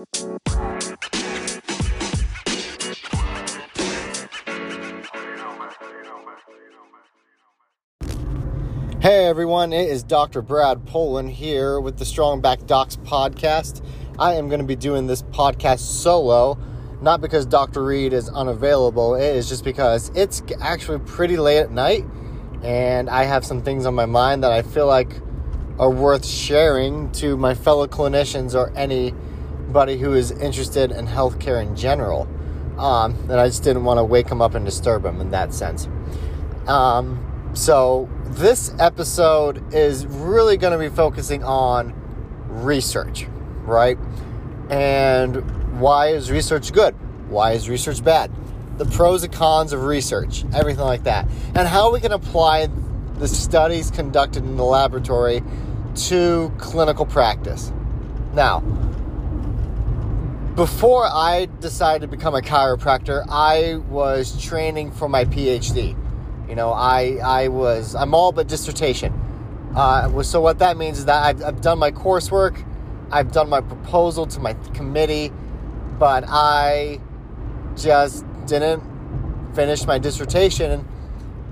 Hey everyone, it is Dr. Brad Poland here with the Strong Back Docs podcast. I am going to be doing this podcast solo, not because Dr. Reed is unavailable, it is just because it's actually pretty late at night and I have some things on my mind that I feel like are worth sharing to my fellow clinicians or anybody who is interested in healthcare in general. Um, and I just didn't want to wake them up and disturb them in that sense. Um, so, this episode is really going to be focusing on research, right? And why is research good? Why is research bad? The pros and cons of research, everything like that. And how we can apply the studies conducted in the laboratory to clinical practice. Now, before I decided to become a chiropractor, I was training for my PhD. You know, I I was I'm all but dissertation. Uh, so what that means is that I've, I've done my coursework, I've done my proposal to my committee, but I just didn't finish my dissertation.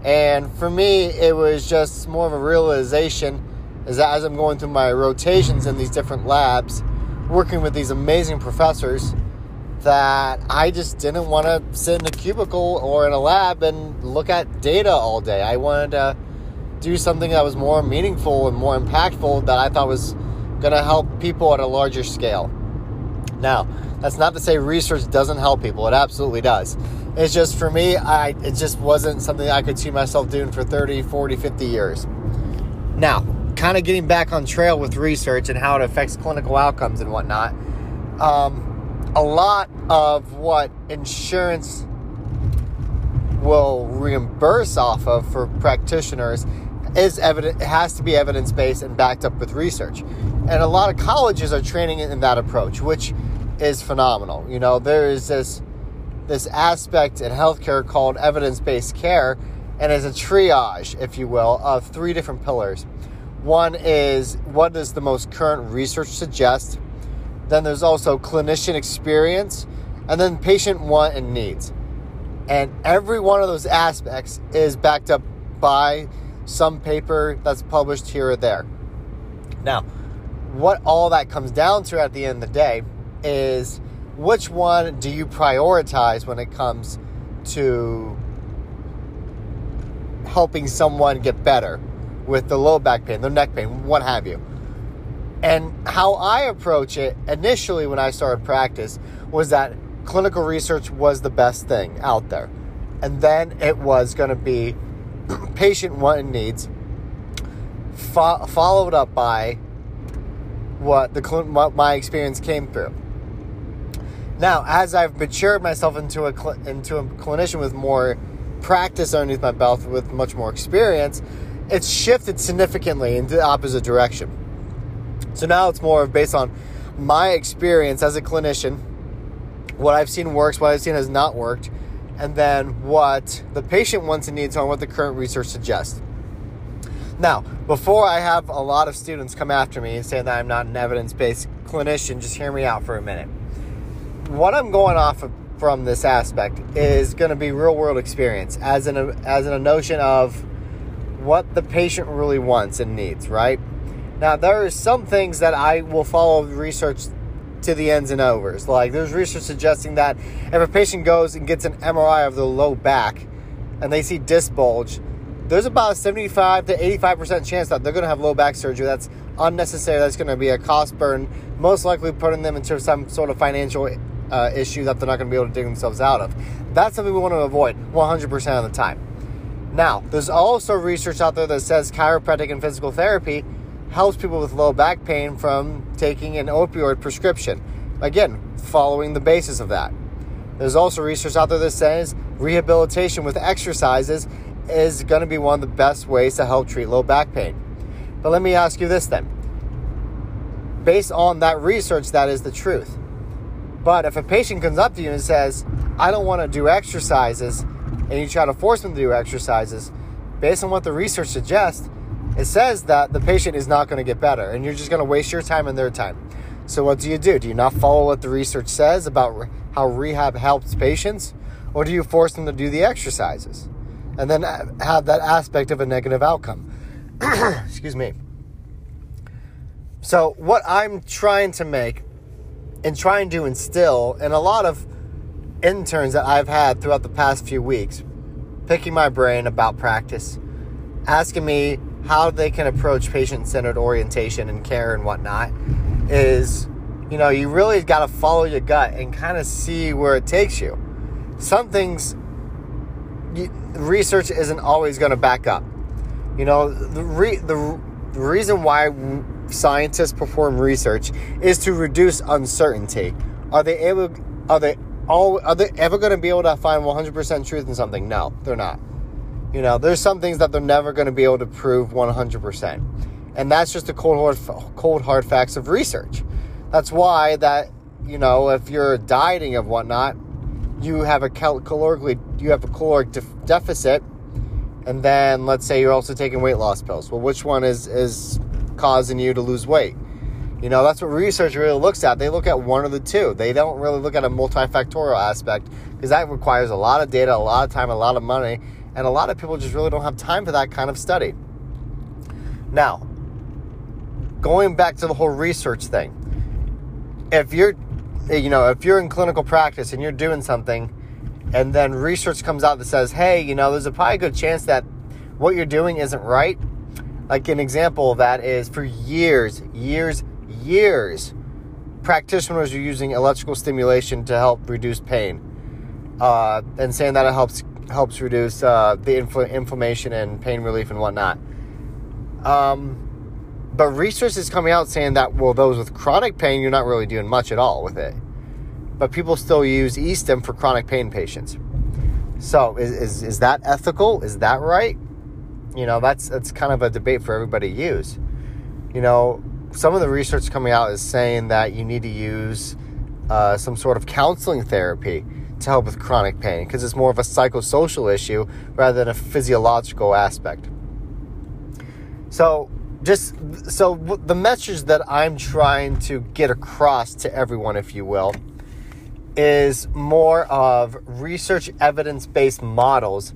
And for me, it was just more of a realization is that as I'm going through my rotations in these different labs, working with these amazing professors, that I just didn't want to sit in a cubicle or in a lab and look at data all day. I wanted to do something that was more meaningful and more impactful that I thought was going to help people at a larger scale. Now, that's not to say research doesn't help people. It absolutely does. It's just for me, I it just wasn't something I could see myself doing for 30, 40, 50 years. Now, kind of getting back on trail with research and how it affects clinical outcomes and whatnot. Um, a lot of what insurance will reimburse off of for practitioners is evident has to be evidence based and backed up with research and a lot of colleges are training in that approach which is phenomenal you know there is this this aspect in healthcare called evidence based care and is a triage if you will of three different pillars one is what does the most current research suggest then there's also clinician experience, and then patient want and needs. And every one of those aspects is backed up by some paper that's published here or there. Now, what all that comes down to at the end of the day is which one do you prioritize when it comes to helping someone get better with the low back pain, the neck pain, what have you. And how I approach it initially when I started practice was that clinical research was the best thing out there. And then it was going to be patient and needs, fo- followed up by what the what my experience came through. Now, as I've matured myself into a cl- into a clinician with more practice underneath my belt, with much more experience, it's shifted significantly in the opposite direction. So now it's more of based on my experience as a clinician, what I've seen works, what I've seen has not worked, and then what the patient wants and needs on what the current research suggests. Now, before I have a lot of students come after me and say that I'm not an evidence based clinician, just hear me out for a minute. What I'm going off of from this aspect is going to be real world experience as in a, as in a notion of what the patient really wants and needs, right? Now, there are some things that I will follow research to the ends and overs. Like, there's research suggesting that if a patient goes and gets an MRI of the low back and they see disc bulge, there's about a 75 to 85% chance that they're going to have low back surgery. That's unnecessary. That's going to be a cost burn, most likely putting them into some sort of financial uh, issue that they're not going to be able to dig themselves out of. That's something we want to avoid 100% of the time. Now, there's also research out there that says chiropractic and physical therapy helps people with low back pain from taking an opioid prescription. Again, following the basis of that. There's also research out there that says rehabilitation with exercises is going to be one of the best ways to help treat low back pain. But let me ask you this then. Based on that research, that is the truth. But if a patient comes up to you and says, I don't want to do exercises, and you try to force them to do exercises, based on what the research suggests, it says that the patient is not going to get better and you're just going to waste your time and their time. So, what do you do? Do you not follow what the research says about how rehab helps patients? Or do you force them to do the exercises and then have that aspect of a negative outcome? Excuse me. So, what I'm trying to make and trying to instill in a lot of interns that I've had throughout the past few weeks, picking my brain about practice, asking me how they can approach patient centered orientation and care and whatnot, is you know, you really got to follow your gut and kind of see where it takes you. Some things, research isn't always going to back up. You know, the, re, the, the reason why scientists perform research is to reduce uncertainty. Are they able? Are they all? Are they ever going to be able to find 100% truth in something? No, they're not. You know, there's some things that they're never going to be able to prove 100%, and that's just the cold hard, cold hard facts of research. That's why that you know, if you're dieting of whatnot, you have a cal- calorically you have a caloric def- deficit, and then let's say you're also taking weight loss pills. Well, which one is is causing you to lose weight. You know, that's what research really looks at. They look at one of the two. They don't really look at a multifactorial aspect because that requires a lot of data, a lot of time, a lot of money, and a lot of people just really don't have time for that kind of study. Now, going back to the whole research thing, if you're eh, you know, if you're in clinical practice and you're doing something and then research comes out that says, "Hey, you know, there's a probably good chance that what you're doing isn't right." Like an example of that is for years, years, years, practitioners are using electrical stimulation to help reduce pain, uh, and saying that it helps helps reduce uh, the infl- inflammation and pain relief and whatnot. Um, but research is coming out saying that well, those with chronic pain, you're not really doing much at all with it. But people still use e-stim for chronic pain patients. So is, is, is that ethical? Is that right? You know, that's that's kind of a debate for everybody to use. You know, some of the research coming out is saying that you need to use uh, some sort of counseling therapy to help with chronic pain because it's more of a psychosocial issue rather than a physiological aspect. So, just so the message that I'm trying to get across to everyone, if you will, is more of research evidence based models.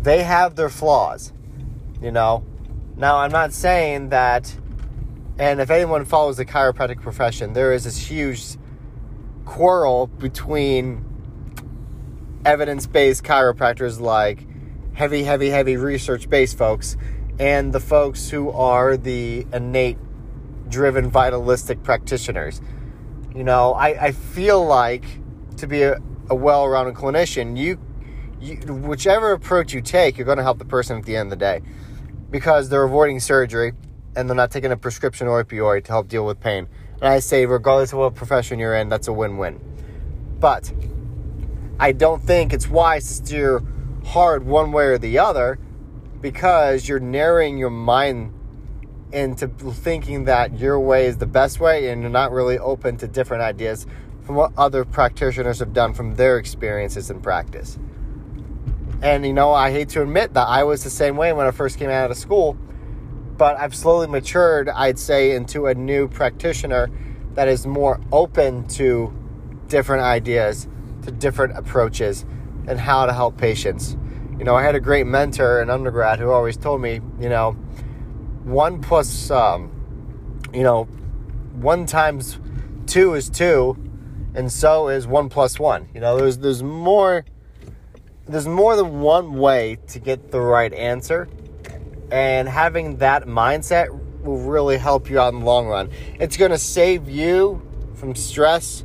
They have their flaws you know. Now, I'm not saying that, and if anyone follows the chiropractic profession, there is this huge quarrel between evidence based chiropractors like heavy, heavy, heavy research based folks and the folks who are the innate driven vitalistic practitioners. You know, I, I feel like to be a, a well rounded clinician, you, you, whichever approach you take, you're going to help the person at the end of the day because they're avoiding surgery and they're not taking a prescription opioid to help deal with pain. And I say, regardless of what profession you're in, that's a win win. But I don't think it's wise to steer hard one way or the other because you're narrowing your mind into thinking that your way is the best way and you're not really open to different ideas from what other practitioners have done from their experiences in practice. And you know, I hate to admit that I was the same way when I first came out of school, but I've slowly matured, I'd say, into a new practitioner that is more open to different ideas, to different approaches, and how to help patients. You know, I had a great mentor in undergrad who always told me, you know, one plus, um, you know, one times two is two, and so is one plus one. You know, there's there's more there's more than one way to get the right answer, and having that mindset will really help you out in the long run. It's going to save you from stress,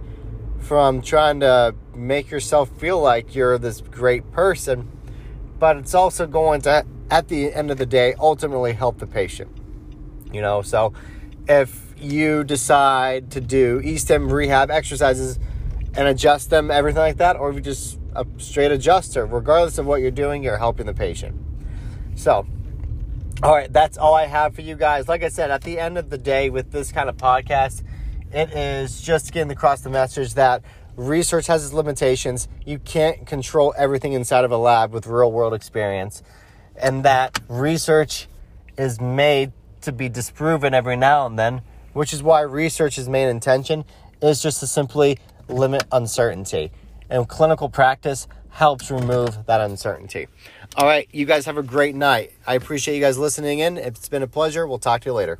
from trying to make yourself feel like you're this great person, but it's also going to, at the end of the day, ultimately help the patient. You know, so if you decide to do e-stim rehab exercises and adjust them, everything like that, or if you just a straight adjuster. Regardless of what you're doing, you're helping the patient. So, all right, that's all I have for you guys. Like I said, at the end of the day, with this kind of podcast, it is just getting across the message that research has its limitations. You can't control everything inside of a lab with real world experience, and that research is made to be disproven every now and then which is why research's main intention is just to simply limit uncertainty. And clinical practice helps remove that uncertainty. All right, you guys have a great night. I appreciate you guys listening in. It's been a pleasure. We'll talk to you later.